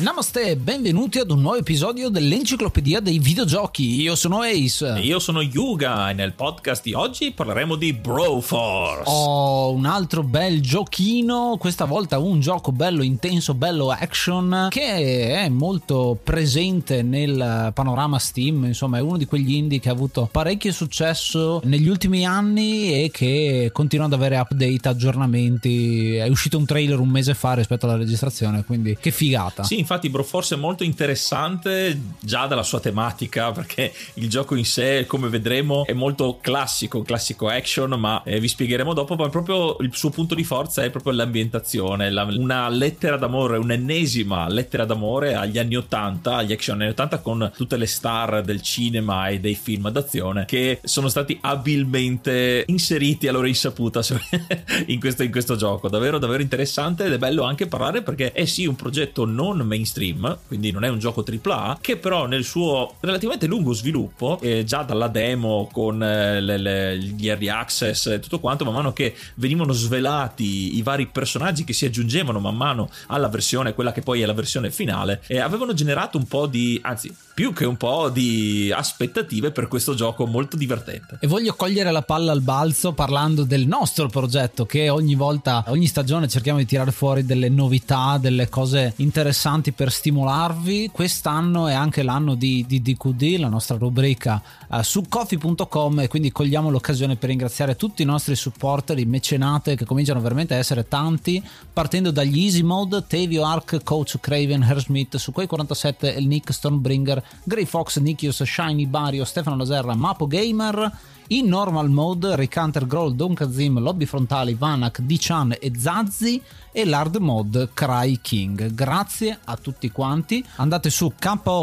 Namaste e benvenuti ad un nuovo episodio dell'Enciclopedia dei Videogiochi. Io sono Ace. E io sono Yuga e nel podcast di oggi parleremo di Broforce. Ho un altro bel giochino, questa volta un gioco bello intenso, bello action, che è molto presente nel panorama Steam, insomma è uno di quegli indie che ha avuto parecchio successo negli ultimi anni e che continua ad avere update, aggiornamenti. È uscito un trailer un mese fa rispetto alla registrazione, quindi che figata. Sì, infatti Broforce è molto interessante già dalla sua tematica perché il gioco in sé come vedremo è molto classico, classico action ma eh, vi spiegheremo dopo ma proprio il suo punto di forza è proprio l'ambientazione, la, una lettera d'amore, un'ennesima lettera d'amore agli anni 80, agli action anni 80 con tutte le star del cinema e dei film d'azione che sono stati abilmente inseriti a loro insaputa in questo, in questo gioco, davvero davvero interessante ed è bello anche parlare perché è sì un progetto non mainstream mainstream, quindi non è un gioco AAA, che però nel suo relativamente lungo sviluppo, eh, già dalla demo con eh, le, le, gli early access e tutto quanto, man mano che venivano svelati i vari personaggi che si aggiungevano man mano alla versione, quella che poi è la versione finale, eh, avevano generato un po' di, anzi più che un po' di aspettative per questo gioco molto divertente. E voglio cogliere la palla al balzo parlando del nostro progetto che ogni volta, ogni stagione cerchiamo di tirare fuori delle novità, delle cose interessanti per stimolarvi. Quest'anno è anche l'anno di, di DQD, la nostra rubrica uh, su coffee.com e quindi cogliamo l'occasione per ringraziare tutti i nostri supporter, i mecenate che cominciano veramente a essere tanti, partendo dagli Easy Mode, Tevio Arc, Coach Craven, Hersmith, su quei 47 il Nick Stormbringer, Grey Fox, Nikios, Shiny, Bario, Stefano Laserra, Mapo Gamer in normal mode Rick Hunter, Growl, Don Kazim, Lobby Frontali, Vanak, Dichan e Zazzi e l'hard mode Cry King. Grazie a tutti quanti. Andate su ko-fi.com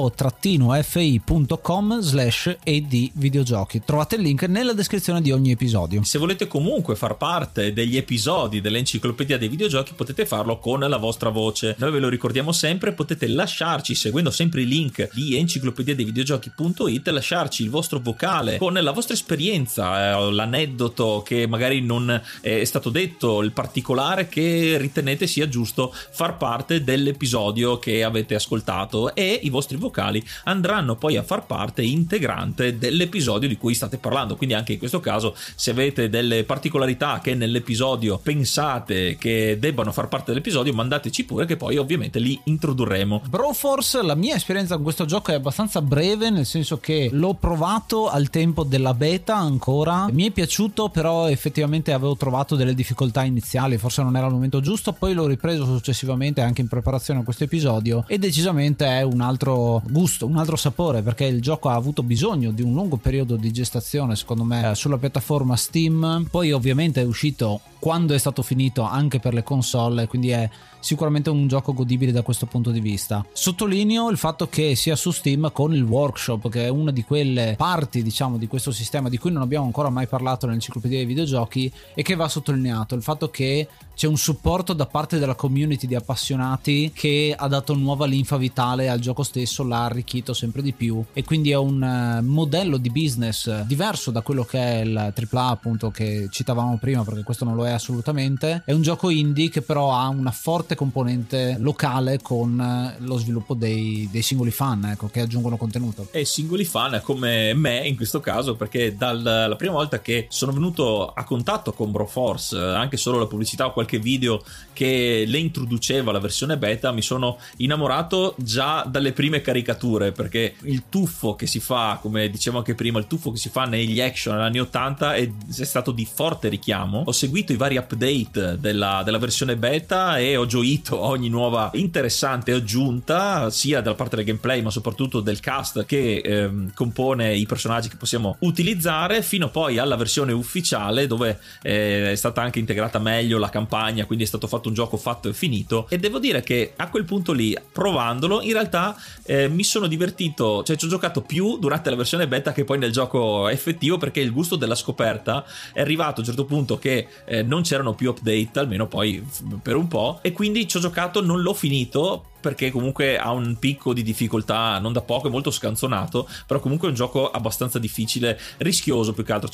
slash ed videogiochi. Trovate il link nella descrizione di ogni episodio. Se volete comunque far parte degli episodi dell'enciclopedia dei videogiochi potete farlo con la vostra voce. Noi ve lo ricordiamo sempre, potete lasciarci seguendo sempre i link di enciclopedia dei videogiochi.it, lasciarci il vostro vocale con la vostra esperienza, eh, l'aneddoto che magari non è stato detto, il particolare che ritenete sia giusto far parte dell'episodio che avete ascoltato e i vostri vocali andranno poi a far parte integrante dell'episodio di cui state parlando. Quindi anche in questo caso se avete delle particolarità che nell'episodio pensate che debbano far parte dell'episodio, mandateci pure che poi ovviamente li introdurremo. Broforce, la mia esperienza con questo gioco è abbastanza breve, nel senso che l'ho provato al tempo della beta ancora. Mi è piaciuto, però effettivamente avevo trovato delle difficoltà iniziali, forse non era il momento giusto. Poi l'ho ripreso successivamente anche in preparazione a questo episodio e decisamente è un altro gusto, un altro sapore perché il gioco ha avuto bisogno di un lungo periodo di gestazione, secondo me, sulla piattaforma Steam. Poi ovviamente è uscito quando è stato finito anche per le console, quindi è sicuramente un gioco godibile da questo punto di vista. Sottolineo il fatto che sia su Steam con il workshop, che è una di quelle parti, diciamo, di questo sistema di cui non abbiamo ancora mai parlato nell'enciclopedia dei videogiochi e che va sottolineato il fatto che c'è un supporto da parte della community di appassionati che ha dato nuova linfa vitale al gioco stesso, l'ha arricchito sempre di più e quindi è un eh, modello di business diverso da quello che è il AAA appunto che citavamo prima perché questo non lo è assolutamente. È un gioco indie che però ha una forte componente locale con eh, lo sviluppo dei, dei singoli fan, ecco, che aggiungono contenuto. E singoli fan come me in questo caso, perché dalla prima volta che sono venuto a contatto con Broforce, anche solo la pubblicità o qualche video che le introduceva la versione beta, mi sono innamorato già dalle prime caricature, perché il tuffo che si fa, come dicevo anche prima, il tuffo che si fa negli action anni 80 è, è stato di forte richiamo. Ho seguito i vari update della, della versione beta e ho gioito ogni nuova interessante aggiunta, sia dalla parte del gameplay, ma soprattutto del cast che ehm, compone i personaggi che possiamo utilizzare, fino poi alla versione ufficiale, dove eh, è stata anche integrata meglio la campagna, quindi è stato fatto un gioco fatto e finito. E devo dire che a quel punto lì, provandolo, in realtà eh, mi sono divertito, cioè ci ho giocato più durante la versione beta che poi nel gioco effettivo, perché il gusto della scoperta è arrivato a un certo punto che eh, non c'erano più update, almeno poi per un po', e quindi ci ho giocato, non l'ho finito perché comunque ha un picco di difficoltà non da poco, è molto scanzonato, però comunque è un gioco abbastanza difficile, rischioso più che altro,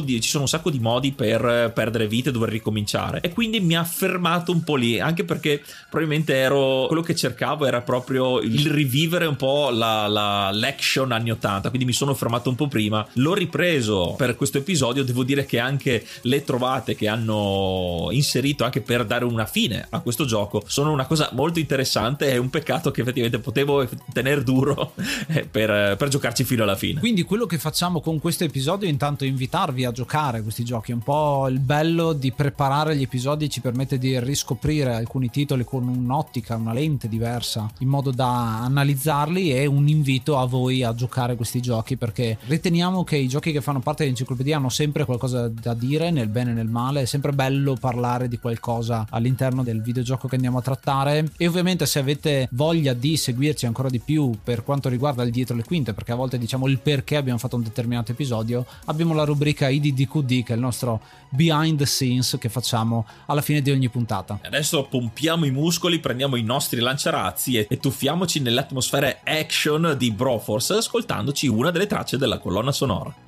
di, ci sono un sacco di modi per perdere vite e dover ricominciare. E quindi mi ha fermato un po' lì, anche perché probabilmente ero, quello che cercavo era proprio il rivivere un po' la, la, l'action anni 80, quindi mi sono fermato un po' prima, l'ho ripreso per questo episodio, devo dire che anche le trovate che hanno inserito anche per dare una fine a questo gioco sono una cosa molto interessante è un peccato che effettivamente potevo tenere duro eh, per, per, giocarci fino alla fine. Quindi quello che facciamo con questo episodio è intanto invitarvi a giocare questi giochi. Un po' il bello di preparare gli episodi ci permette di riscoprire alcuni titoli con un'ottica, una lente diversa, in modo da analizzarli e un invito a voi a giocare questi giochi perché riteniamo che i giochi che fanno parte dell'enciclopedia hanno sempre qualcosa da dire nel bene e nel male. È sempre bello parlare di qualcosa all'interno del videogioco che andiamo a trattare e ovviamente se avete avete voglia di seguirci ancora di più per quanto riguarda il dietro le quinte, perché a volte diciamo il perché abbiamo fatto un determinato episodio, abbiamo la rubrica IDDQD che è il nostro behind the scenes che facciamo alla fine di ogni puntata. Adesso pompiamo i muscoli, prendiamo i nostri lanciarazzi e, tuffiamoci nelle atmosfere action di Broforce ascoltandoci una delle tracce della colonna sonora.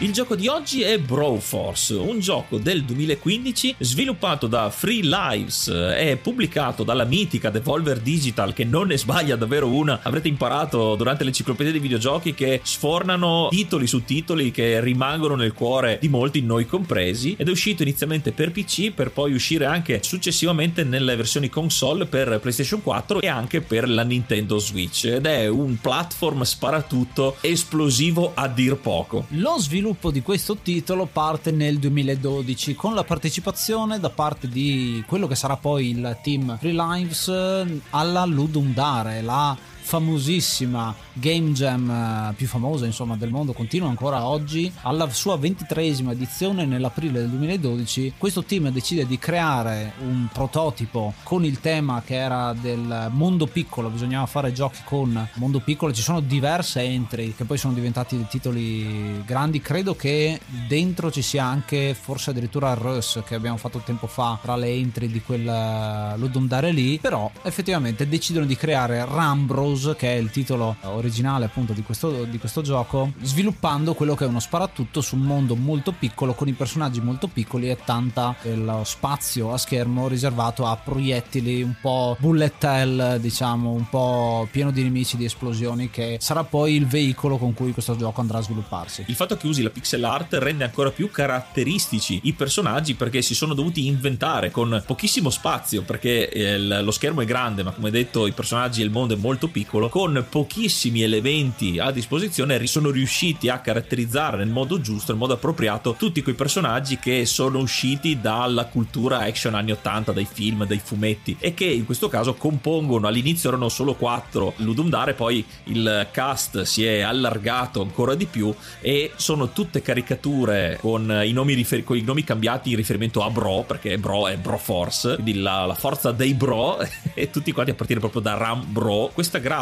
Il gioco di oggi è Broforce, un gioco del 2015 sviluppato da Free Lives e pubblicato dalla mitica Devolver Digital che non ne sbaglia davvero una. Avrete imparato durante l'enciclopedia dei videogiochi che sfornano titoli su titoli che rimangono nel cuore di molti, noi compresi, ed è uscito inizialmente per PC per poi uscire anche successivamente nelle versioni console per PlayStation 4 e anche per la Nintendo Switch ed è un platform sparatutto esplosivo a dir poco. Lo sviluppo sviluppo di questo titolo parte nel 2012 con la partecipazione da parte di quello che sarà poi il team Free Lives alla Ludum Dare, la famosissima game jam eh, più famosa insomma del mondo continua ancora oggi. Alla sua ventitreesima edizione nell'aprile del 2012 questo team decide di creare un prototipo con il tema che era del mondo piccolo. Bisognava fare giochi con mondo piccolo. Ci sono diverse entry che poi sono diventati dei titoli grandi. Credo che dentro ci sia anche forse addirittura il Rus che abbiamo fatto tempo fa tra le entry di quel eh, Ludum Dare lì. Però effettivamente decidono di creare Rambros Heroes, che è il titolo originale appunto di questo, di questo gioco, sviluppando quello che è uno sparatutto su un mondo molto piccolo con i personaggi molto piccoli e tanta dello spazio a schermo riservato a proiettili un po' bullet hell, diciamo, un po' pieno di nemici, di esplosioni, che sarà poi il veicolo con cui questo gioco andrà a svilupparsi. Il fatto che usi la pixel art rende ancora più caratteristici i personaggi perché si sono dovuti inventare con pochissimo spazio perché lo schermo è grande ma come detto i personaggi e il mondo è molto piccolo piccolo con pochissimi elementi a disposizione sono riusciti a caratterizzare nel modo giusto, nel modo appropriato tutti quei personaggi che sono usciti dalla cultura action anni 80, dai film, dai fumetti e che in questo caso compongono, all'inizio erano solo quattro Ludum Dare, poi il cast si è allargato ancora di più e sono tutte caricature con i nomi, rifer- con i nomi cambiati in riferimento a Bro, perché Bro è Bro Force, quindi la, la forza dei Bro e tutti quanti a partire proprio da Ram Bro. Questa grafica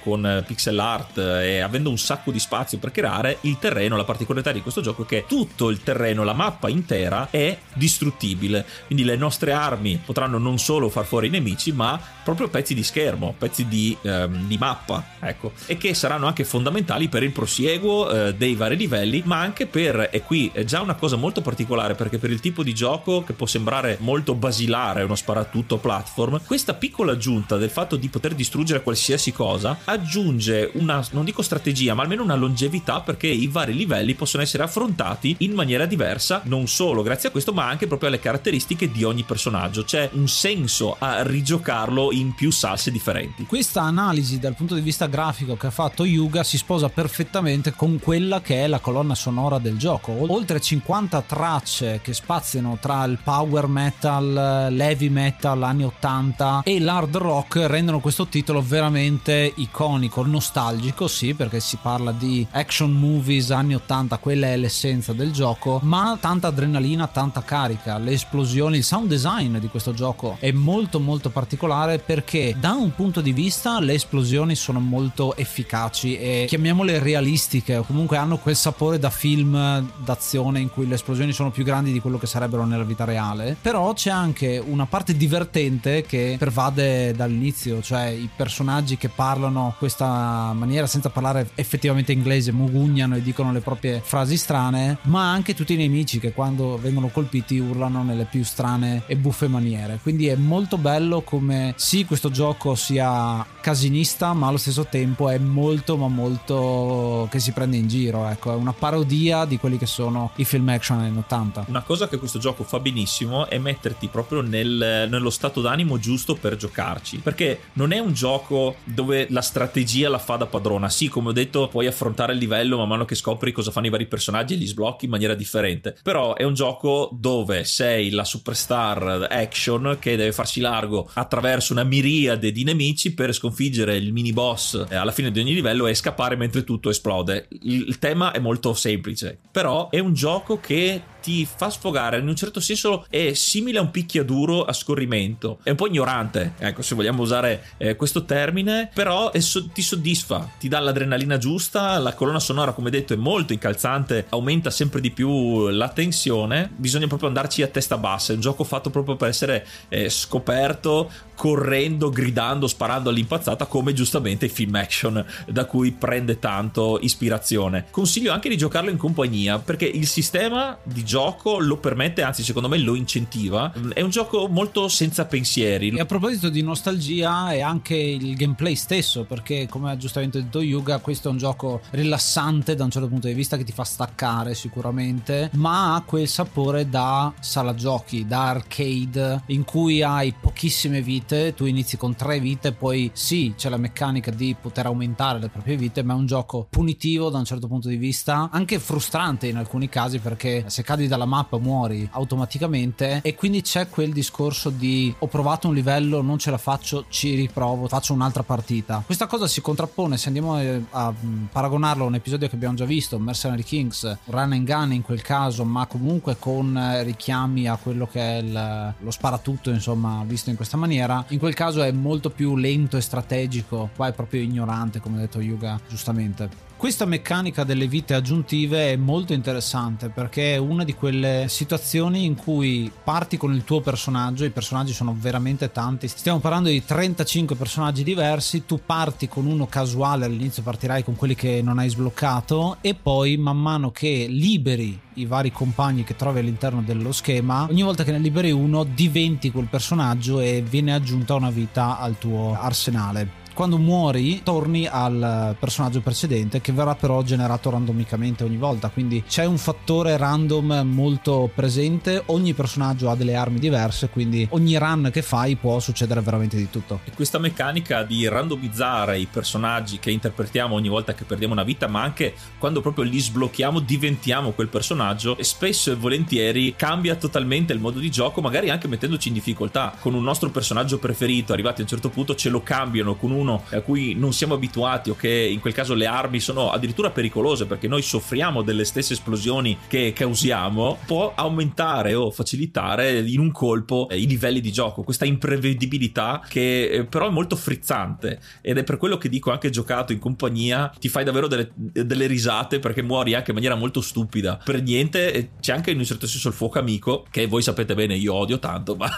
con pixel art e avendo un sacco di spazio per creare il terreno, la particolarità di questo gioco è che tutto il terreno, la mappa intera è distruttibile, quindi le nostre armi potranno non solo far fuori i nemici, ma proprio pezzi di schermo, pezzi di, ehm, di mappa, ecco, e che saranno anche fondamentali per il prosieguo eh, dei vari livelli, ma anche per, e qui è già una cosa molto particolare perché per il tipo di gioco che può sembrare molto basilare, uno sparatutto platform, questa piccola aggiunta del fatto di poter distruggere qualsiasi cosa aggiunge una, non dico strategia, ma almeno una longevità perché i vari livelli possono essere affrontati in maniera diversa, non solo grazie a questo, ma anche proprio alle caratteristiche di ogni personaggio. C'è un senso a rigiocarlo in più salse differenti. Questa analisi dal punto di vista grafico che ha fatto Yuga si sposa perfettamente con quella che è la colonna sonora del gioco. Oltre 50 tracce che spaziano tra il power metal, l'heavy metal anni 80 e l'hard rock rendono questo titolo veramente iconico, nostalgico, sì, perché si parla di action movies anni 80, quella è l'essenza del gioco, ma tanta adrenalina, tanta carica, le esplosioni, il sound design di questo gioco è molto molto particolare perché da un punto di vista le esplosioni sono molto efficaci e chiamiamole realistiche o comunque hanno quel sapore da film d'azione in cui le esplosioni sono più grandi di quello che sarebbero nella vita reale però c'è anche una parte divertente che pervade dall'inizio cioè i personaggi che parlano questa maniera senza parlare effettivamente inglese mugugnano e dicono le proprie frasi strane ma anche tutti i nemici che quando vengono colpiti urlano nelle più strane e buffe maniere. Quindi è molto bello come sì questo gioco sia casinista ma allo stesso tempo è molto ma molto che si prende in giro ecco. È una parodia di quelli che sono i film action anni 80 una cosa che questo gioco fa benissimo è metterti proprio nel, nello stato d'animo giusto per giocarci perché non è un gioco dove la strategia la fa da padrona sì come ho detto puoi affrontare il livello man mano che scopri cosa fanno i vari personaggi e li sblocchi in maniera differente però è un gioco dove sei la superstar action che deve farsi largo attraverso una miriade di nemici per sconfiggere il mini boss alla fine di ogni livello e scappare mentre tutto esplode. Il tema è molto semplice, però è un gioco che ti fa sfogare, in un certo senso è simile a un picchiaduro a scorrimento, è un po' ignorante, ecco se vogliamo usare eh, questo termine, però so- ti soddisfa, ti dà l'adrenalina giusta, la colonna sonora come detto è molto incalzante, aumenta sempre di più la tensione, bisogna proprio andarci a testa bassa, è un gioco fatto proprio per essere eh, scoperto correndo, gridando, sparando all'impazzata come giustamente i film action da cui prende tanto ispirazione. Consiglio anche di giocarlo in compagnia perché il sistema di gioco lo permette, anzi secondo me lo incentiva. È un gioco molto senza pensieri. E a proposito di nostalgia è anche il gameplay stesso perché come ha giustamente detto Yuga questo è un gioco rilassante da un certo punto di vista che ti fa staccare sicuramente ma ha quel sapore da sala giochi, da arcade in cui hai pochissime vite, tu inizi con tre vite, poi sì, c'è la meccanica di poter aumentare le proprie vite, ma è un gioco punitivo da un certo punto di vista, anche frustrante in alcuni casi perché se cadi dalla mappa muori automaticamente e quindi c'è quel discorso di ho provato un livello, non ce la faccio, ci riprovo, faccio un'altra partita. Questa cosa si contrappone se andiamo a paragonarlo a un episodio che abbiamo già visto, Mercenary Kings, Run and Gun in quel caso, ma comunque con richiami a quello che è il, lo sparatutto, insomma, visto in questa maniera in quel caso è molto più lento e strategico, qua è proprio ignorante come ha detto Yuga giustamente. Questa meccanica delle vite aggiuntive è molto interessante perché è una di quelle situazioni in cui parti con il tuo personaggio, i personaggi sono veramente tanti, stiamo parlando di 35 personaggi diversi, tu parti con uno casuale, all'inizio partirai con quelli che non hai sbloccato e poi man mano che liberi i vari compagni che trovi all'interno dello schema, ogni volta che ne liberi uno diventi quel personaggio e viene aggiunta una vita al tuo arsenale quando muori torni al personaggio precedente che verrà però generato randomicamente ogni volta, quindi c'è un fattore random molto presente, ogni personaggio ha delle armi diverse, quindi ogni run che fai può succedere veramente di tutto. E questa meccanica di randomizzare i personaggi che interpretiamo ogni volta che perdiamo una vita, ma anche quando proprio li sblocchiamo diventiamo quel personaggio e spesso e volentieri cambia totalmente il modo di gioco, magari anche mettendoci in difficoltà. Con un nostro personaggio preferito, arrivati a un certo punto ce lo cambiano. Con uno a cui non siamo abituati o che in quel caso le armi sono addirittura pericolose perché noi soffriamo delle stesse esplosioni che causiamo, può aumentare o facilitare in un colpo i livelli di gioco, questa imprevedibilità che eh, però è molto frizzante. Ed è per quello che dico anche giocato in compagnia ti fai davvero delle, delle risate perché muori anche in maniera molto stupida. Per niente c'è anche in un certo senso il fuoco amico che voi sapete bene io odio tanto ma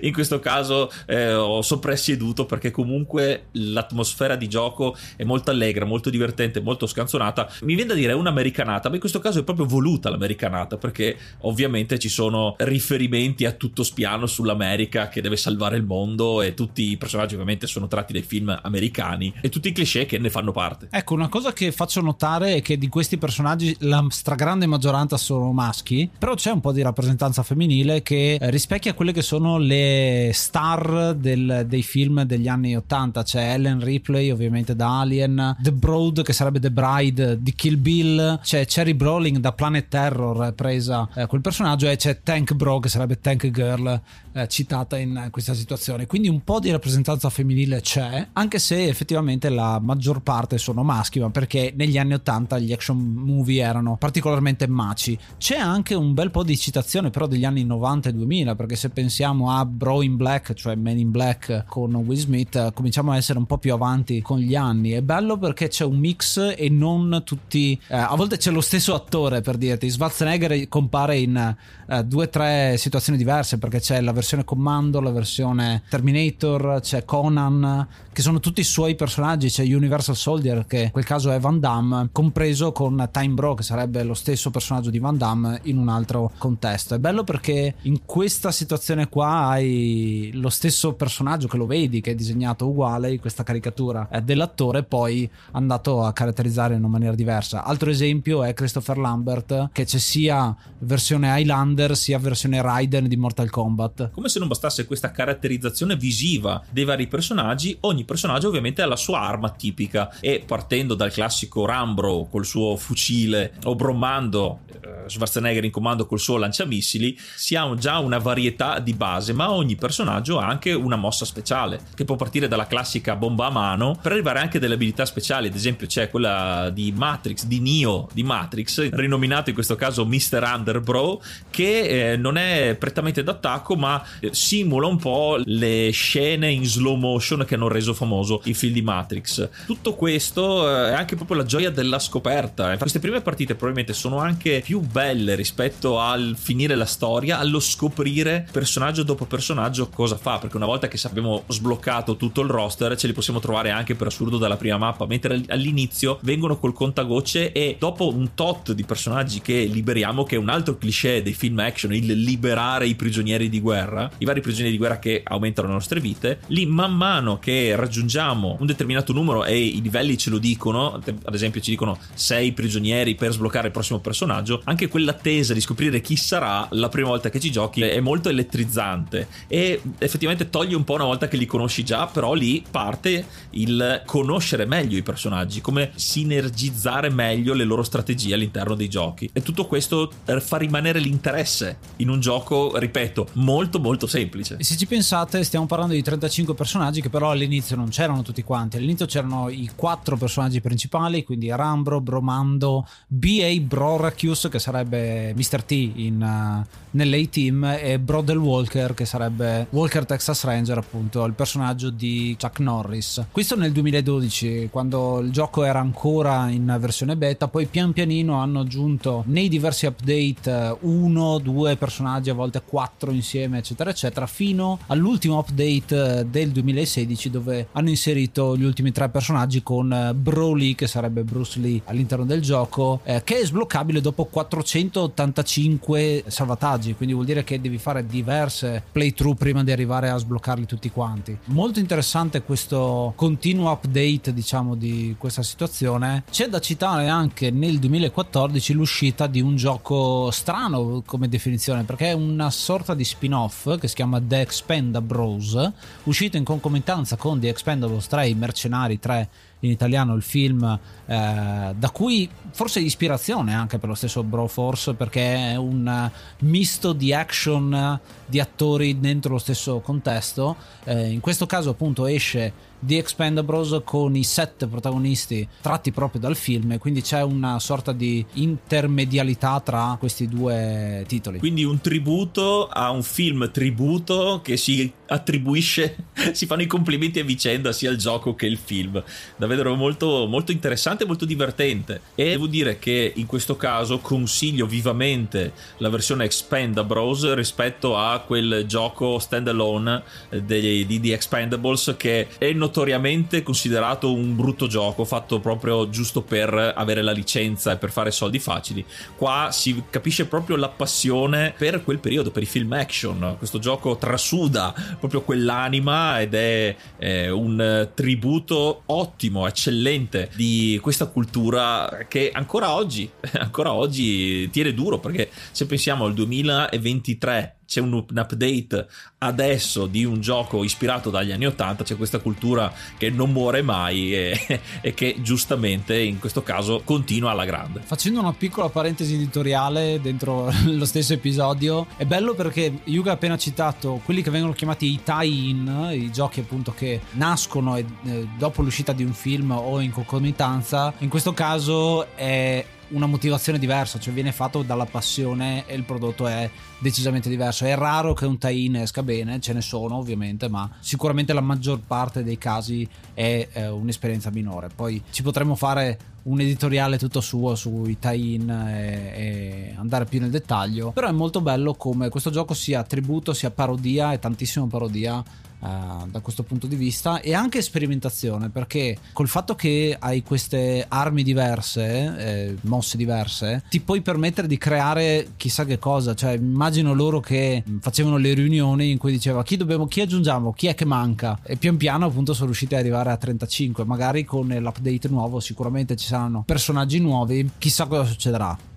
in questo caso eh, ho soprassieduto perché comunque l'atmosfera di gioco è molto allegra molto divertente molto scanzonata mi viene da dire un'americanata ma in questo caso è proprio voluta l'americanata perché ovviamente ci sono riferimenti a tutto spiano sull'America che deve salvare il mondo e tutti i personaggi ovviamente sono tratti dai film americani e tutti i cliché che ne fanno parte. Ecco, una cosa che faccio notare è che di questi personaggi la stragrande maggioranza sono maschi, però c'è un po' di rappresentanza femminile che rispecchia quelle che sono le star del, dei film degli anni 80. C'è Ellen Ripley, ovviamente da Alien, The Broad, che sarebbe The Bride di Kill Bill, c'è Cherry Brawling da Planet Terror, presa eh, quel personaggio, e c'è Tank Bro, che sarebbe Tank Girl, eh, citata in questa situazione. Quindi un po' di rappresentanza femminile c'è, anche se effettivamente la maggior parte sono maschi, ma perché negli anni 80 gli action movie erano particolarmente maci. C'è anche un bel po' di citazione però degli anni 90 e 2000, perché se pensiamo a Bro in Black, cioè Men in Black con Will Smith, cominciamo a essere un po' più avanti con gli anni. È bello perché c'è un mix e non tutti... Eh, a volte c'è lo stesso attore per dirti, Schwarzenegger compare in eh, due o tre situazioni diverse perché c'è la versione Commando, la versione Terminator, c'è Conan, che sono tutti i suoi personaggi, c'è Universal Soldier che in quel caso è Van Damme, compreso con Time Bro che sarebbe lo stesso personaggio di Van Damme in un altro contesto. È bello perché in questa situazione qua hai lo stesso personaggio che lo vedi, che è disegnato uguale, questa caricatura dell'attore, poi andato a caratterizzare in una maniera diversa. Altro esempio è Christopher Lambert, che c'è sia versione Highlander sia versione Raiden di Mortal Kombat. Come se non bastasse questa caratterizzazione visiva dei vari personaggi, ogni personaggio ovviamente ha la sua arma tipica e partendo dal classico Rambro col suo fucile o Brommando eh, Schwarzenegger in comando col suo lanciamissili si ha già una varietà di base ma ogni personaggio ha anche una mossa speciale che può partire dalla classica bomba a mano per arrivare anche delle abilità speciali ad esempio c'è quella di Matrix di Neo di Matrix rinominato in questo caso Mr. Underbro che eh, non è prettamente d'attacco ma eh, simula un po' le scene in slow motion che hanno reso famoso il film di Matrix. Tutto questo eh, è anche proprio la gioia della scoperta. Queste prime partite probabilmente sono anche più belle rispetto al finire la storia, allo scoprire personaggio dopo personaggio cosa fa, perché una volta che abbiamo sbloccato tutto il roster ce li possiamo trovare anche per assurdo dalla prima mappa, mentre all'inizio vengono col contagocce e dopo un tot di personaggi che liberiamo, che è un altro cliché dei film action, il liberare i prigionieri di guerra, i vari prigionieri di guerra che aumentano le nostre vite, lì man mano che raggiungiamo un determinato numero e i livelli ce lo dicono, ad esempio ci dicono 6 prigionieri per sbloccare il prossimo personaggio, anche quell'attesa di scoprire chi sarà la prima volta che ci giochi è molto elettrizzante e effettivamente toglie un po' una volta che li conosci già, però lì parte il conoscere meglio i personaggi, come sinergizzare meglio le loro strategie all'interno dei giochi e tutto questo fa rimanere l'interesse in un gioco, ripeto, molto molto semplice. E se ci pensate stiamo parlando di 35 personaggi che però all'inizio non c'erano tutti quanti, all'inizio c'erano i quattro personaggi principali, quindi Rambro, Bromando, B.A. Brorachius che sarebbe Mr. T in, uh, nell'A-Team e Brodel Walker che sarebbe Walker Texas Ranger appunto, il personaggio di Chuck Norris. Questo nel 2012 quando il gioco era ancora in versione beta, poi pian pianino hanno aggiunto nei diversi update uh, uno, due personaggi, a volte quattro insieme eccetera eccetera, fino all'ultimo update uh, del 2016 dove hanno inserito gli ultimi tre personaggi con Broly che sarebbe Bruce Lee all'interno del gioco eh, che è sbloccabile dopo 485 salvataggi quindi vuol dire che devi fare diverse playthrough prima di arrivare a sbloccarli tutti quanti. Molto interessante questo questo continuo update, diciamo, di questa situazione, c'è da citare anche nel 2014 l'uscita di un gioco strano come definizione, perché è una sorta di spin-off che si chiama The Expendables, uscito in concomitanza con The Expendables 3, i Mercenari 3 in italiano il film eh, da cui forse ispirazione anche per lo stesso Broforce perché è un misto di action di attori dentro lo stesso contesto. Eh, in questo caso appunto esce The Expendables con i sette protagonisti tratti proprio dal film quindi c'è una sorta di intermedialità tra questi due titoli. Quindi un tributo a un film tributo che si attribuisce, si fanno i complimenti a vicenda sia il gioco che il film. Davvero molto, molto interessante e molto divertente. E devo dire che in questo caso consiglio vivamente la versione Expendables rispetto a quel gioco standalone di, di The Expendables che è il notoriamente considerato un brutto gioco fatto proprio giusto per avere la licenza e per fare soldi facili. Qua si capisce proprio la passione per quel periodo, per i film action. Questo gioco trasuda proprio quell'anima ed è, è un tributo ottimo, eccellente di questa cultura che ancora oggi, ancora oggi tiene duro perché se pensiamo al 2023 c'è un, update adesso di un gioco ispirato dagli anni 80, c'è questa cultura che non muore mai e, e, che giustamente in questo caso continua alla grande. Facendo una piccola parentesi editoriale dentro lo stesso episodio, è bello perché Yuga ha appena citato quelli che vengono chiamati i tie-in, i giochi appunto che nascono eh, dopo l'uscita di un film o in concomitanza, in questo caso è una motivazione diversa, cioè viene fatto dalla passione e il prodotto è decisamente diverso. È raro che un tie-in esca bene, ce ne sono ovviamente, ma sicuramente la maggior parte dei casi è eh, un'esperienza minore. Poi ci potremmo fare un editoriale tutto suo sui tie-in e, e, andare più nel dettaglio. Però è molto bello come questo gioco sia tributo, sia parodia e tantissimo parodia Uh, da questo punto di vista e anche sperimentazione perché col fatto che hai queste armi diverse eh, mosse diverse ti puoi permettere di creare chissà che cosa. Cioè immagino loro che facevano le riunioni in cui diceva chi dobbiamo chi aggiungiamo? Chi è che manca? E pian piano appunto sono riusciti ad arrivare a 35 magari con l'update nuovo sicuramente ci saranno personaggi nuovi. Chissà cosa succederà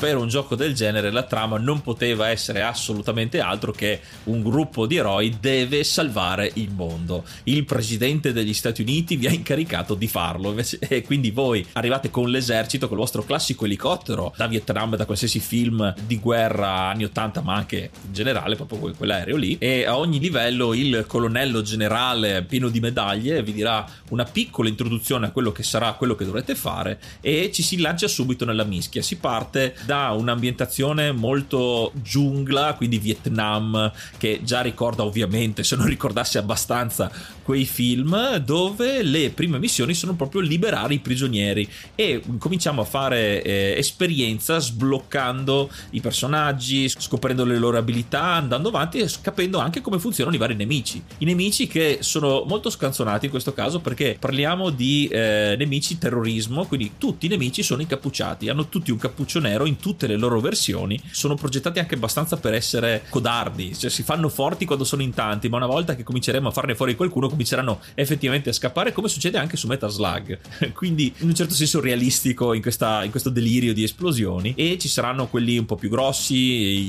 Per un gioco del genere la trama non poteva essere assolutamente altro che un gruppo di eroi deve salvare il mondo. Il presidente degli Stati Uniti vi ha incaricato di farlo e quindi voi arrivate con l'esercito, con il vostro classico elicottero da Vietnam, da qualsiasi film di guerra anni 80 ma anche in generale, proprio quell'aereo lì e a ogni livello il colonnello generale pieno di medaglie vi dirà una piccola introduzione a quello che sarà quello che dovrete fare e ci si lancia subito nella mischia. Si parte da un'ambientazione molto giungla, quindi Vietnam, che già ricorda ovviamente, se non ricordasse abbastanza, quei film dove le prime missioni sono proprio liberare i prigionieri e cominciamo a fare eh, esperienza sbloccando i personaggi, scoprendo le loro abilità, andando avanti e capendo anche come funzionano i vari nemici. I nemici che sono molto scanzonati in questo caso perché parliamo di eh, nemici terrorismo, quindi tutti i nemici sono incappucciati, hanno tutti un cappuccio nero in tutte le loro versioni sono progettati anche abbastanza per essere codardi, cioè si fanno forti quando sono in tanti, ma una volta che cominceremo a farne fuori qualcuno cominceranno effettivamente a scappare, come succede anche su Metal Slug. Quindi in un certo senso realistico in, questa, in questo delirio di esplosioni e ci saranno quelli un po' più grossi,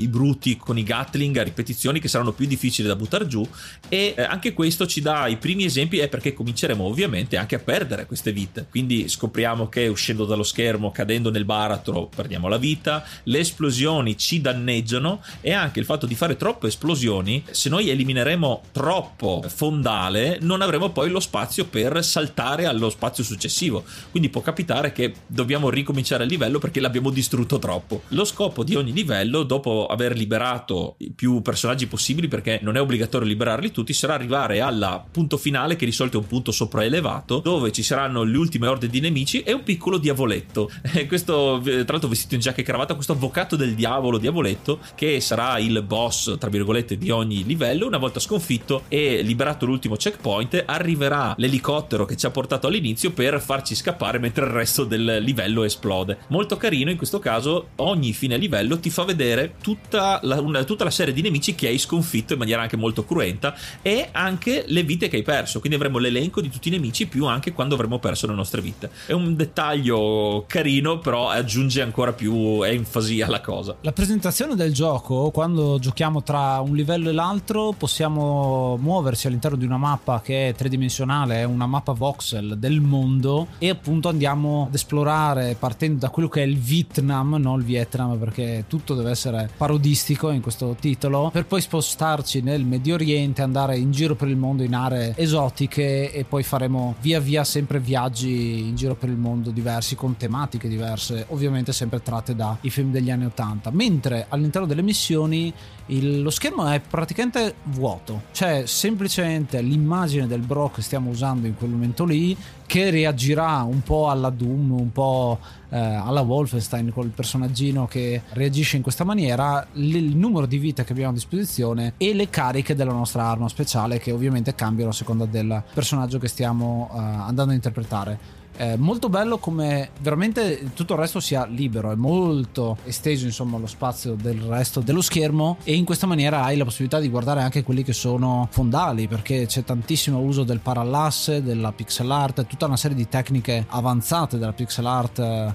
i bruti con i Gatling a ripetizioni che saranno più difficili da buttare giù e eh, anche questo ci dà i primi esempi è perché cominceremo ovviamente anche a perdere queste vite. Quindi scopriamo che uscendo dallo schermo, cadendo nel baratro, perdiamo la vita vita, le esplosioni ci danneggiano e anche il fatto di fare troppe esplosioni, se noi elimineremo troppo fondale, non avremo poi lo spazio per saltare allo spazio successivo. Quindi può capitare che dobbiamo ricominciare il livello perché l'abbiamo distrutto troppo. Lo scopo di ogni livello, dopo aver liberato più personaggi possibili, perché non è obbligatorio liberarli tutti, sarà arrivare al punto finale, che di solito è un punto sopraelevato, dove ci saranno le ultime orde di nemici e un piccolo diavoletto. questo, tra l'altro, vestito in giacca e cravatta, questo avvocato del diavolo, diavoletto, che sarà il boss, tra virgolette, di ogni livello. Una volta sconfitto e liberato l'ultimo checkpoint, arriverà l'elicottero che ci ha portato all'inizio per farci scappare mentre il resto del livello esplode. Molto carino, in questo caso, ogni fine livello ti fa vedere tutta la, una, tutta la serie di nemici che hai sconfitto in maniera anche molto cruenta e anche le vite che hai perso. Quindi avremo l'elenco di tutti i nemici più anche quando avremo perso le nostre vite. È un dettaglio carino, però aggiunge ancora più enfasi alla cosa. La presentazione del gioco, quando giochiamo tra un livello e l'altro, possiamo muoversi all'interno di una mappa che è tridimensionale, è una mappa voxel del mondo e appunto andiamo ad esplorare partendo da quello che è il Vietnam, non il Vietnam perché tutto deve essere parodistico in questo titolo, per poi spostarci nel Medio Oriente, andare in giro per il mondo in aree esotiche e poi faremo via via sempre viaggi in giro per il mondo diversi con tematiche diverse, ovviamente sempre tratte dai film degli anni 80. Mentre all'interno delle missioni il, lo schermo è praticamente vuoto, c'è semplicemente l'immagine del bro che stiamo usando in quel momento lì che reagirà un po' alla Doom, un po' eh, alla Wolfenstein col personaggino che reagisce in questa maniera, il numero di vite che abbiamo a disposizione e le cariche della nostra arma speciale che ovviamente cambiano a seconda del personaggio che stiamo eh, andando a interpretare. È molto bello come veramente tutto il resto sia libero, è molto esteso insomma lo spazio del resto dello schermo e in questa maniera hai la possibilità di guardare anche quelli che sono fondali perché c'è tantissimo uso del parallasse, della pixel art, tutta una serie di tecniche avanzate della pixel art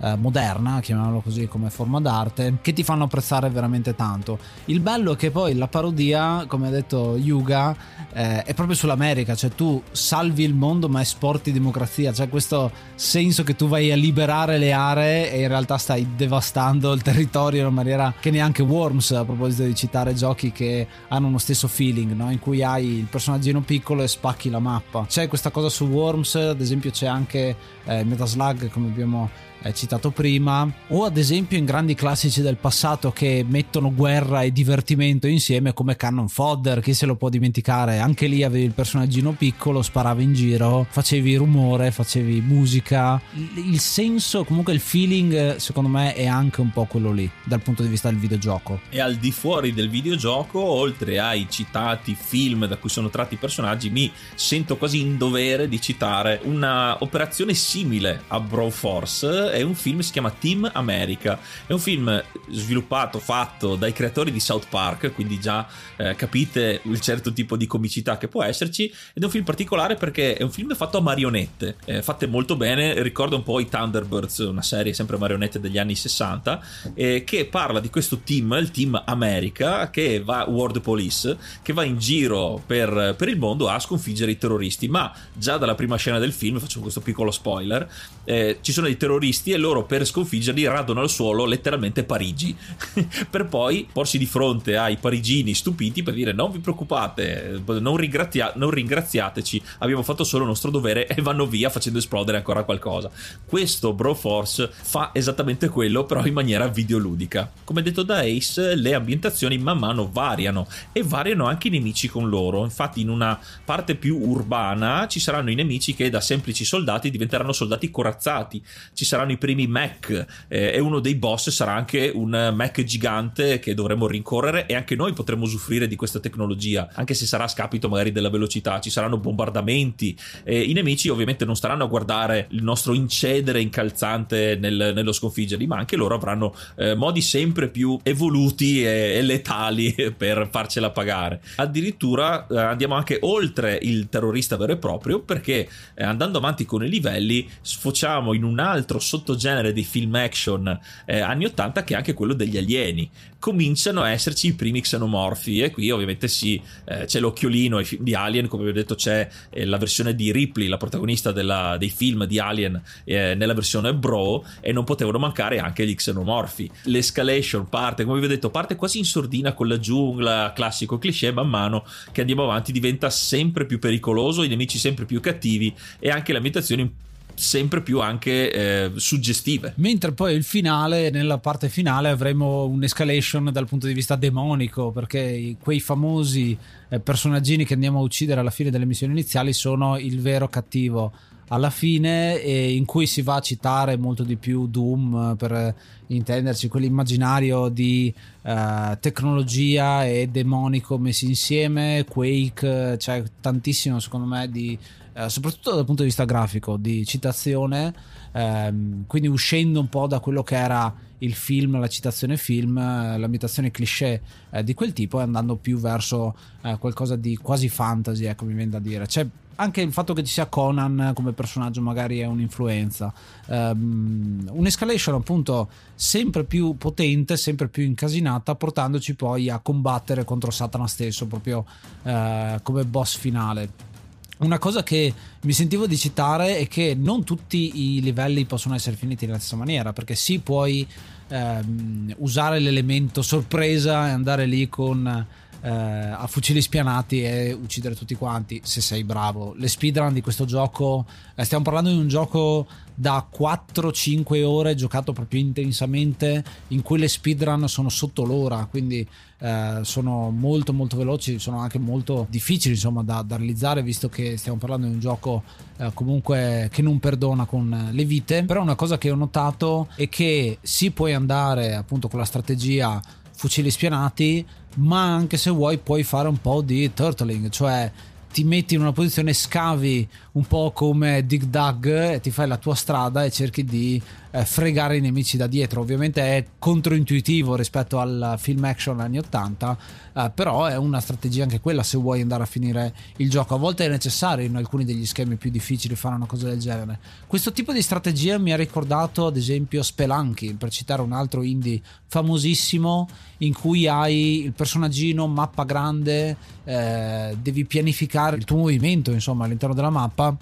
eh, moderna, chiamiamolo così come forma d'arte, che ti fanno apprezzare veramente tanto. Il bello è che poi la parodia, come ha detto Yuga, eh, è proprio sull'America, cioè tu salvi il mondo ma esporti democrazia, c'è questo senso che tu vai a liberare le aree e in realtà stai devastando il territorio in una maniera che neanche Worms, a proposito di citare giochi che hanno uno stesso feeling, no? in cui hai il personaggino piccolo e spacchi la mappa. C'è questa cosa su Worms, ad esempio c'è anche eh, Metaslug, come abbiamo eh, citato prima, o ad esempio in grandi classici del passato che mettono guerra e divertimento insieme come Cannon Fodder, chi se lo può dimenticare, anche lì avevi il personaggino piccolo, sparavi in giro, facevi rumore, facevi musica, il senso, comunque il feeling secondo me è anche un po' quello lì dal punto di vista del videogioco. E al di fuori del videogioco, oltre ai citati film da cui sono tratti i personaggi, mi sento quasi in dovere di citare una operazione simile a Broforce è un film si chiama Team America. È un film sviluppato, fatto dai creatori di South Park, quindi già eh, capite il certo tipo di comicità che può esserci. Ed è un film particolare perché è un film fatto a marionette, eh, fatte molto bene. Ricorda un po' i Thunderbirds, una serie sempre marionette degli anni 60, eh, che parla di questo team, il Team America, che va, World Police, che va in giro per, per il mondo a sconfiggere i terroristi. Ma già dalla prima scena del film, faccio questo piccolo spoiler, eh, ci sono dei terroristi e loro per sconfiggerli radono al suolo letteralmente Parigi. Per poi porsi di fronte ai parigini stupiti per dire non vi preoccupate non, ringrazia- non ringraziateci abbiamo fatto solo il nostro dovere e vanno via facendo esplodere ancora qualcosa. Questo Broforce fa esattamente quello però in maniera videoludica. Come detto da Ace le ambientazioni man mano variano e variano anche i nemici con loro. Infatti in una parte più urbana ci saranno i nemici che da semplici soldati diventeranno soldati corazzati. Ci saranno i primi Mac eh, e uno dei boss sarà anche un Mac gigante che dovremo rincorrere e anche noi potremo usufruire di questa tecnologia, anche se sarà a scapito magari della velocità, ci saranno bombardamenti e i nemici ovviamente non staranno a guardare il nostro incedere incalzante nel, nello sconfiggerli, ma anche loro avranno eh, modi sempre più evoluti e, e, letali per farcela pagare. Addirittura eh, andiamo anche oltre il terrorista vero e proprio perché eh, andando avanti con i livelli sfociamo in un altro sottogenere genere dei film action eh, anni 80 che è anche quello degli alieni. Cominciano a esserci i primi xenomorfi e qui ovviamente sì eh, c'è l'occhiolino di Alien come vi ho detto c'è eh, la versione di Ripley la protagonista della, dei film di Alien eh, nella versione Bro e non potevano mancare anche gli xenomorfi. L'escalation parte come vi ho detto parte quasi in sordina con la giungla classico cliché man mano che andiamo avanti diventa sempre più pericoloso i nemici sempre più cattivi e anche le ambientazioni sempre più anche eh, suggestive. Mentre poi il finale, nella parte finale, avremo un'escalation dal punto di vista demonico, perché quei famosi eh, personaggini che andiamo a uccidere alla fine delle missioni iniziali sono il vero cattivo alla fine in cui si va a citare molto di più Doom per intenderci quell'immaginario di uh, tecnologia e demonico messi insieme Quake c'è tantissimo secondo me di uh, soprattutto dal punto di vista grafico di citazione um, quindi uscendo un po' da quello che era il film, la citazione film, l'ambientazione cliché eh, di quel tipo e andando più verso eh, qualcosa di quasi fantasy, ecco mi viene da dire. C'è anche il fatto che ci sia Conan come personaggio magari è un'influenza. Um, un'escalation appunto sempre più potente, sempre più incasinata, portandoci poi a combattere contro Satana stesso, proprio uh, come boss finale. Una cosa che mi sentivo di citare è che non tutti i livelli possono essere finiti nella stessa maniera, perché sì, puoi um, usare l'elemento sorpresa e andare lì con eh, a fucili spianati e uccidere tutti quanti se sei bravo. Le speedrun di questo gioco, eh, stiamo parlando di un gioco da 4-5 ore giocato proprio intensamente, in cui le speedrun sono sotto l'ora, quindi eh, sono molto molto veloci, sono anche molto difficili insomma da, da realizzare visto che stiamo parlando di un gioco eh, comunque che non perdona con le vite. Però una cosa che ho notato è che si può andare appunto con la strategia fucili spianati, ma anche se vuoi puoi fare un po' di turtling, cioè ti metti in una posizione, scavi un po' come Dig Dug e ti fai la tua strada e cerchi di eh, fregare i nemici da dietro. Ovviamente è controintuitivo rispetto al film action anni 80, eh, però è una strategia anche quella se vuoi andare a finire il gioco. A volte è necessario in alcuni degli schemi più difficili fare una cosa del genere. Questo tipo di strategia mi ha ricordato ad esempio Spelunky, per citare un altro indie famosissimo in cui hai il personaggino, mappa grande, eh, devi pianificare il tuo movimento insomma all'interno della mappa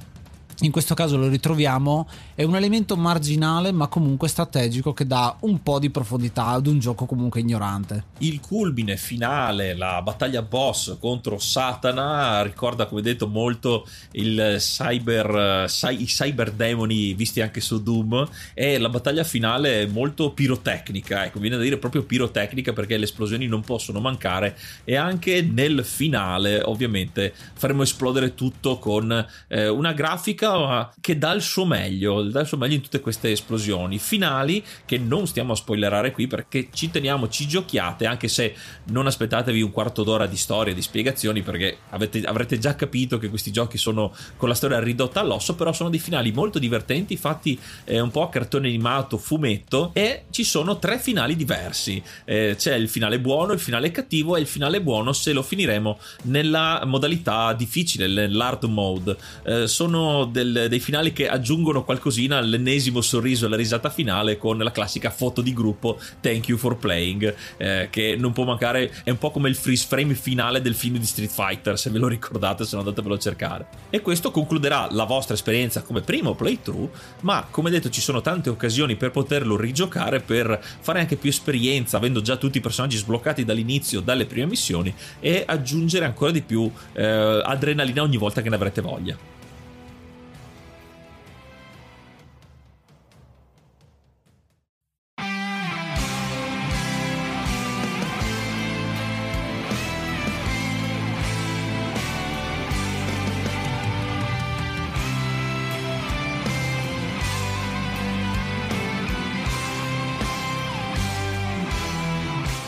in questo caso lo ritroviamo, è un elemento marginale ma comunque strategico che dà un po' di profondità ad un gioco comunque ignorante. Il culmine finale, la battaglia boss contro Satana, ricorda come detto molto cyber, i cyber demoni visti anche su Doom e la battaglia finale è molto pirotecnica, ecco viene da dire proprio pirotecnica perché le esplosioni non possono mancare e anche nel finale ovviamente faremo esplodere tutto con eh, una grafica musica che dà il suo meglio, dà il suo meglio in tutte queste esplosioni finali che non stiamo a spoilerare qui perché ci teniamo, ci giochiate, anche se non aspettatevi un quarto d'ora di storia, di spiegazioni perché avete, avrete già capito che questi giochi sono con la storia ridotta all'osso, però sono dei finali molto divertenti, fatti eh, un po' a cartone animato, fumetto e ci sono tre finali diversi. Eh, c'è il finale buono, il finale cattivo e il finale buono se lo finiremo nella modalità difficile, nell'hard mode. Eh, sono del, dei finali che aggiungono qualcosina all'ennesimo sorriso alla risata finale con la classica foto di gruppo Thank you for playing, eh, che non può mancare, è un po' come il freeze frame finale del film di Street Fighter, se ve lo ricordate, se no andatevelo a cercare. E questo concluderà la vostra esperienza come primo playthrough, ma come detto ci sono tante occasioni per poterlo rigiocare, per fare anche più esperienza, avendo già tutti i personaggi sbloccati dall'inizio, dalle prime missioni, e aggiungere ancora di più eh, adrenalina ogni volta che ne avrete voglia.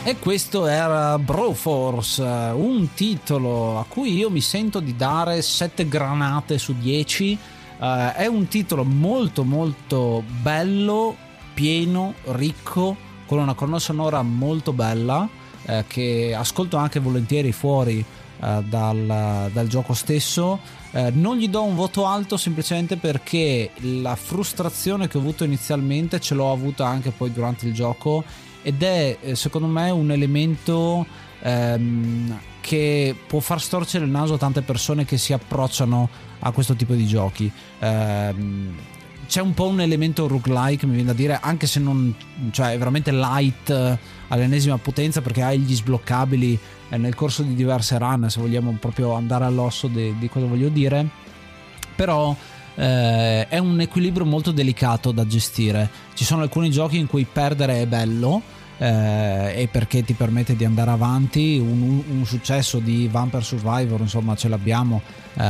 E questo era Broforce, un titolo a cui io mi sento di dare 7 granate su 10. Uh, eh, è un titolo molto molto bello, pieno, ricco, con una colonna sonora molto bella, eh, che ascolto anche volentieri fuori eh, dal, dal, gioco stesso. Eh, non gli do un voto alto semplicemente perché la frustrazione che ho avuto inizialmente ce l'ho avuta anche poi durante il gioco ed è eh, secondo me un elemento ehm, che può far storcere il naso a tante persone che si approcciano a questo tipo di giochi. Ehm, c'è un po' un elemento roguelike, mi viene da dire, anche se non cioè è veramente light eh, all'ennesima potenza perché hai gli sbloccabili eh, nel corso di diverse run, se vogliamo proprio andare all'osso di, di cosa voglio dire. Però eh, è un equilibrio molto delicato da gestire. Ci sono alcuni giochi in cui perdere è bello eh, e perché ti permette di andare avanti. Un, un, successo di Vampire Survivor, insomma, ce l'abbiamo eh,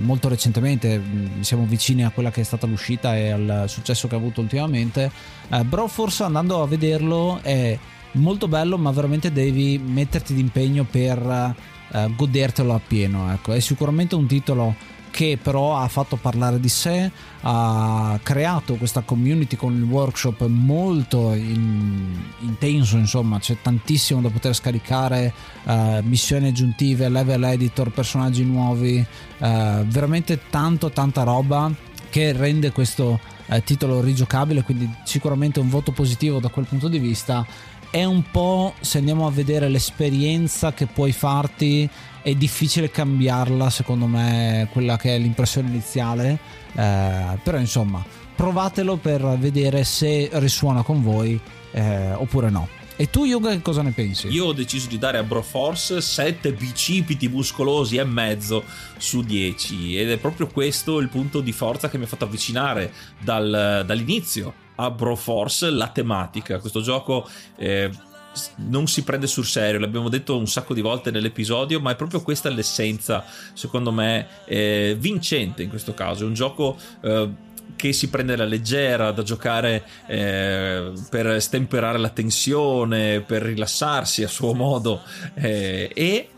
molto recentemente. Mm, siamo vicini a quella che è stata l'uscita e al successo che ha avuto ultimamente. Eh, Broforce, andando a vederlo, è molto bello, ma veramente devi metterti d'impegno per eh, godertelo appieno. Ecco. È sicuramente un titolo che però ha fatto parlare di sé, ha creato questa community con il workshop molto in, intenso, insomma c'è tantissimo da poter scaricare, uh, missioni aggiuntive, level editor, personaggi nuovi, uh, veramente tanto tanta roba che rende questo uh, titolo rigiocabile, quindi sicuramente un voto positivo da quel punto di vista. È un po', se andiamo a vedere l'esperienza che puoi farti è difficile cambiarla secondo me quella che è l'impressione iniziale. Eh, però insomma provatelo per vedere se risuona con voi eh, oppure no. E tu Yoga che cosa ne pensi? Io ho deciso di dare a Broforce 7 bicipiti muscolosi e mezzo su 10 ed è proprio questo il punto di forza che mi ha fatto avvicinare dal, dall'inizio a Broforce la tematica. Questo gioco eh, non si prende sul serio, l'abbiamo detto un sacco di volte nell'episodio, ma è proprio questa l'essenza, secondo me, eh, vincente in questo caso. È un gioco eh, che si prende alla leggera, da giocare eh, per stemperare la tensione, per rilassarsi a suo modo eh, e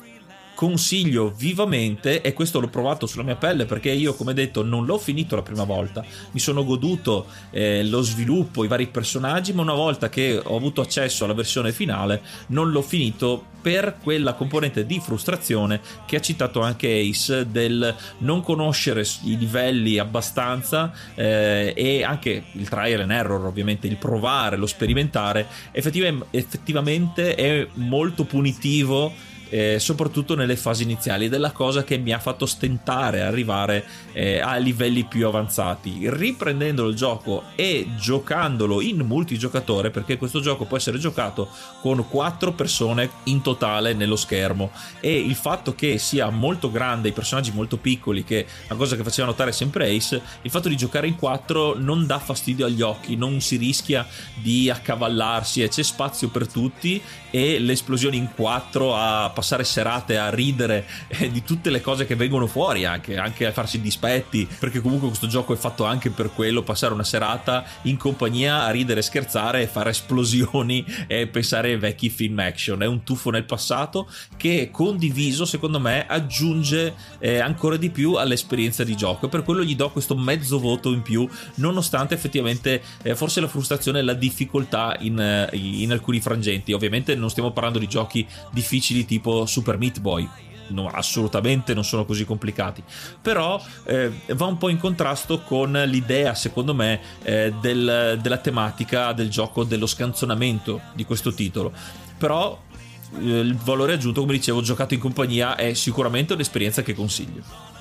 consiglio vivamente e questo l'ho provato sulla mia pelle perché io come detto non l'ho finito la prima volta. Mi sono goduto eh, lo sviluppo i vari personaggi ma una volta che ho avuto accesso alla versione finale non l'ho finito per quella componente di frustrazione che ha citato anche Ace del non conoscere i livelli abbastanza eh, e anche il trial and error ovviamente il provare lo sperimentare effettivamente è molto punitivo eh, soprattutto nelle fasi iniziali, ed è la cosa che mi ha fatto stentare arrivare eh, a livelli più avanzati. Riprendendo il gioco e giocandolo in multigiocatore, perché questo gioco può essere giocato con quattro persone in totale nello schermo, e il fatto che sia molto grande, i personaggi molto piccoli, che una cosa che faceva notare sempre Ace, il fatto di giocare in quattro non dà fastidio agli occhi, non si rischia di accavallarsi e c'è spazio per tutti e le esplosioni in quattro a passare serate a ridere eh, di tutte le cose che vengono fuori anche, anche a farsi dispetti perché comunque questo gioco è fatto anche per quello passare una serata in compagnia a ridere, scherzare fare esplosioni e pensare ai vecchi film action. È un tuffo nel passato che condiviso secondo me aggiunge eh, ancora di più all'esperienza di gioco. E per quello gli do questo mezzo voto in più nonostante effettivamente eh, forse la frustrazione e la difficoltà in, eh, in alcuni frangenti. Ovviamente non stiamo parlando di giochi difficili tipo Super Meat Boy. No, assolutamente non sono così complicati. Però eh, va un po' in contrasto con l'idea secondo me eh, del, della tematica del gioco dello scanzonamento di questo titolo. Però eh, il valore aggiunto come dicevo giocato in compagnia è sicuramente un'esperienza che consiglio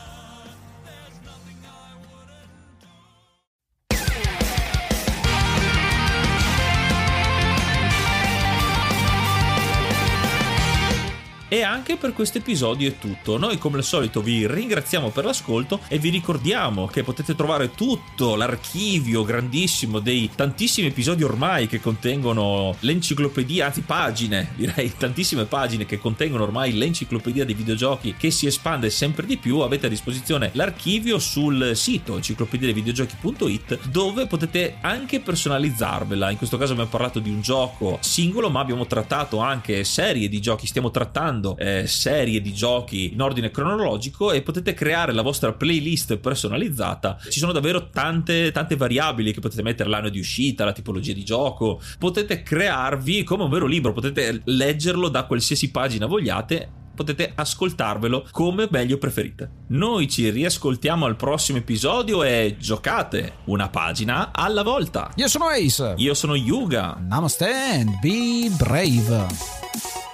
E anche per questo episodio è tutto. Noi come al solito vi ringraziamo per l'ascolto e vi ricordiamo che potete trovare tutto l'archivio grandissimo dei tantissimi episodi ormai che contengono l'enciclopedia, anzi pagine, direi tantissime pagine che contengono ormai l'enciclopedia dei videogiochi che si espande sempre di più. Avete a disposizione l'archivio sul sito enciclopediadevideogiochi.it dove potete anche personalizzarvela. In questo caso abbiamo parlato di un gioco singolo, ma abbiamo trattato anche serie di giochi, stiamo trattando scaricando eh, serie di giochi in ordine cronologico e potete creare la vostra playlist personalizzata. Ci sono davvero tante, tante variabili che potete mettere l'anno di uscita, la tipologia di gioco. Potete crearvi come un vero libro, potete leggerlo da qualsiasi pagina vogliate potete ascoltarvelo come meglio preferite. Noi ci riascoltiamo al prossimo episodio e giocate una pagina alla volta. Io sono Ace. Io sono Yuga. Namaste and be brave.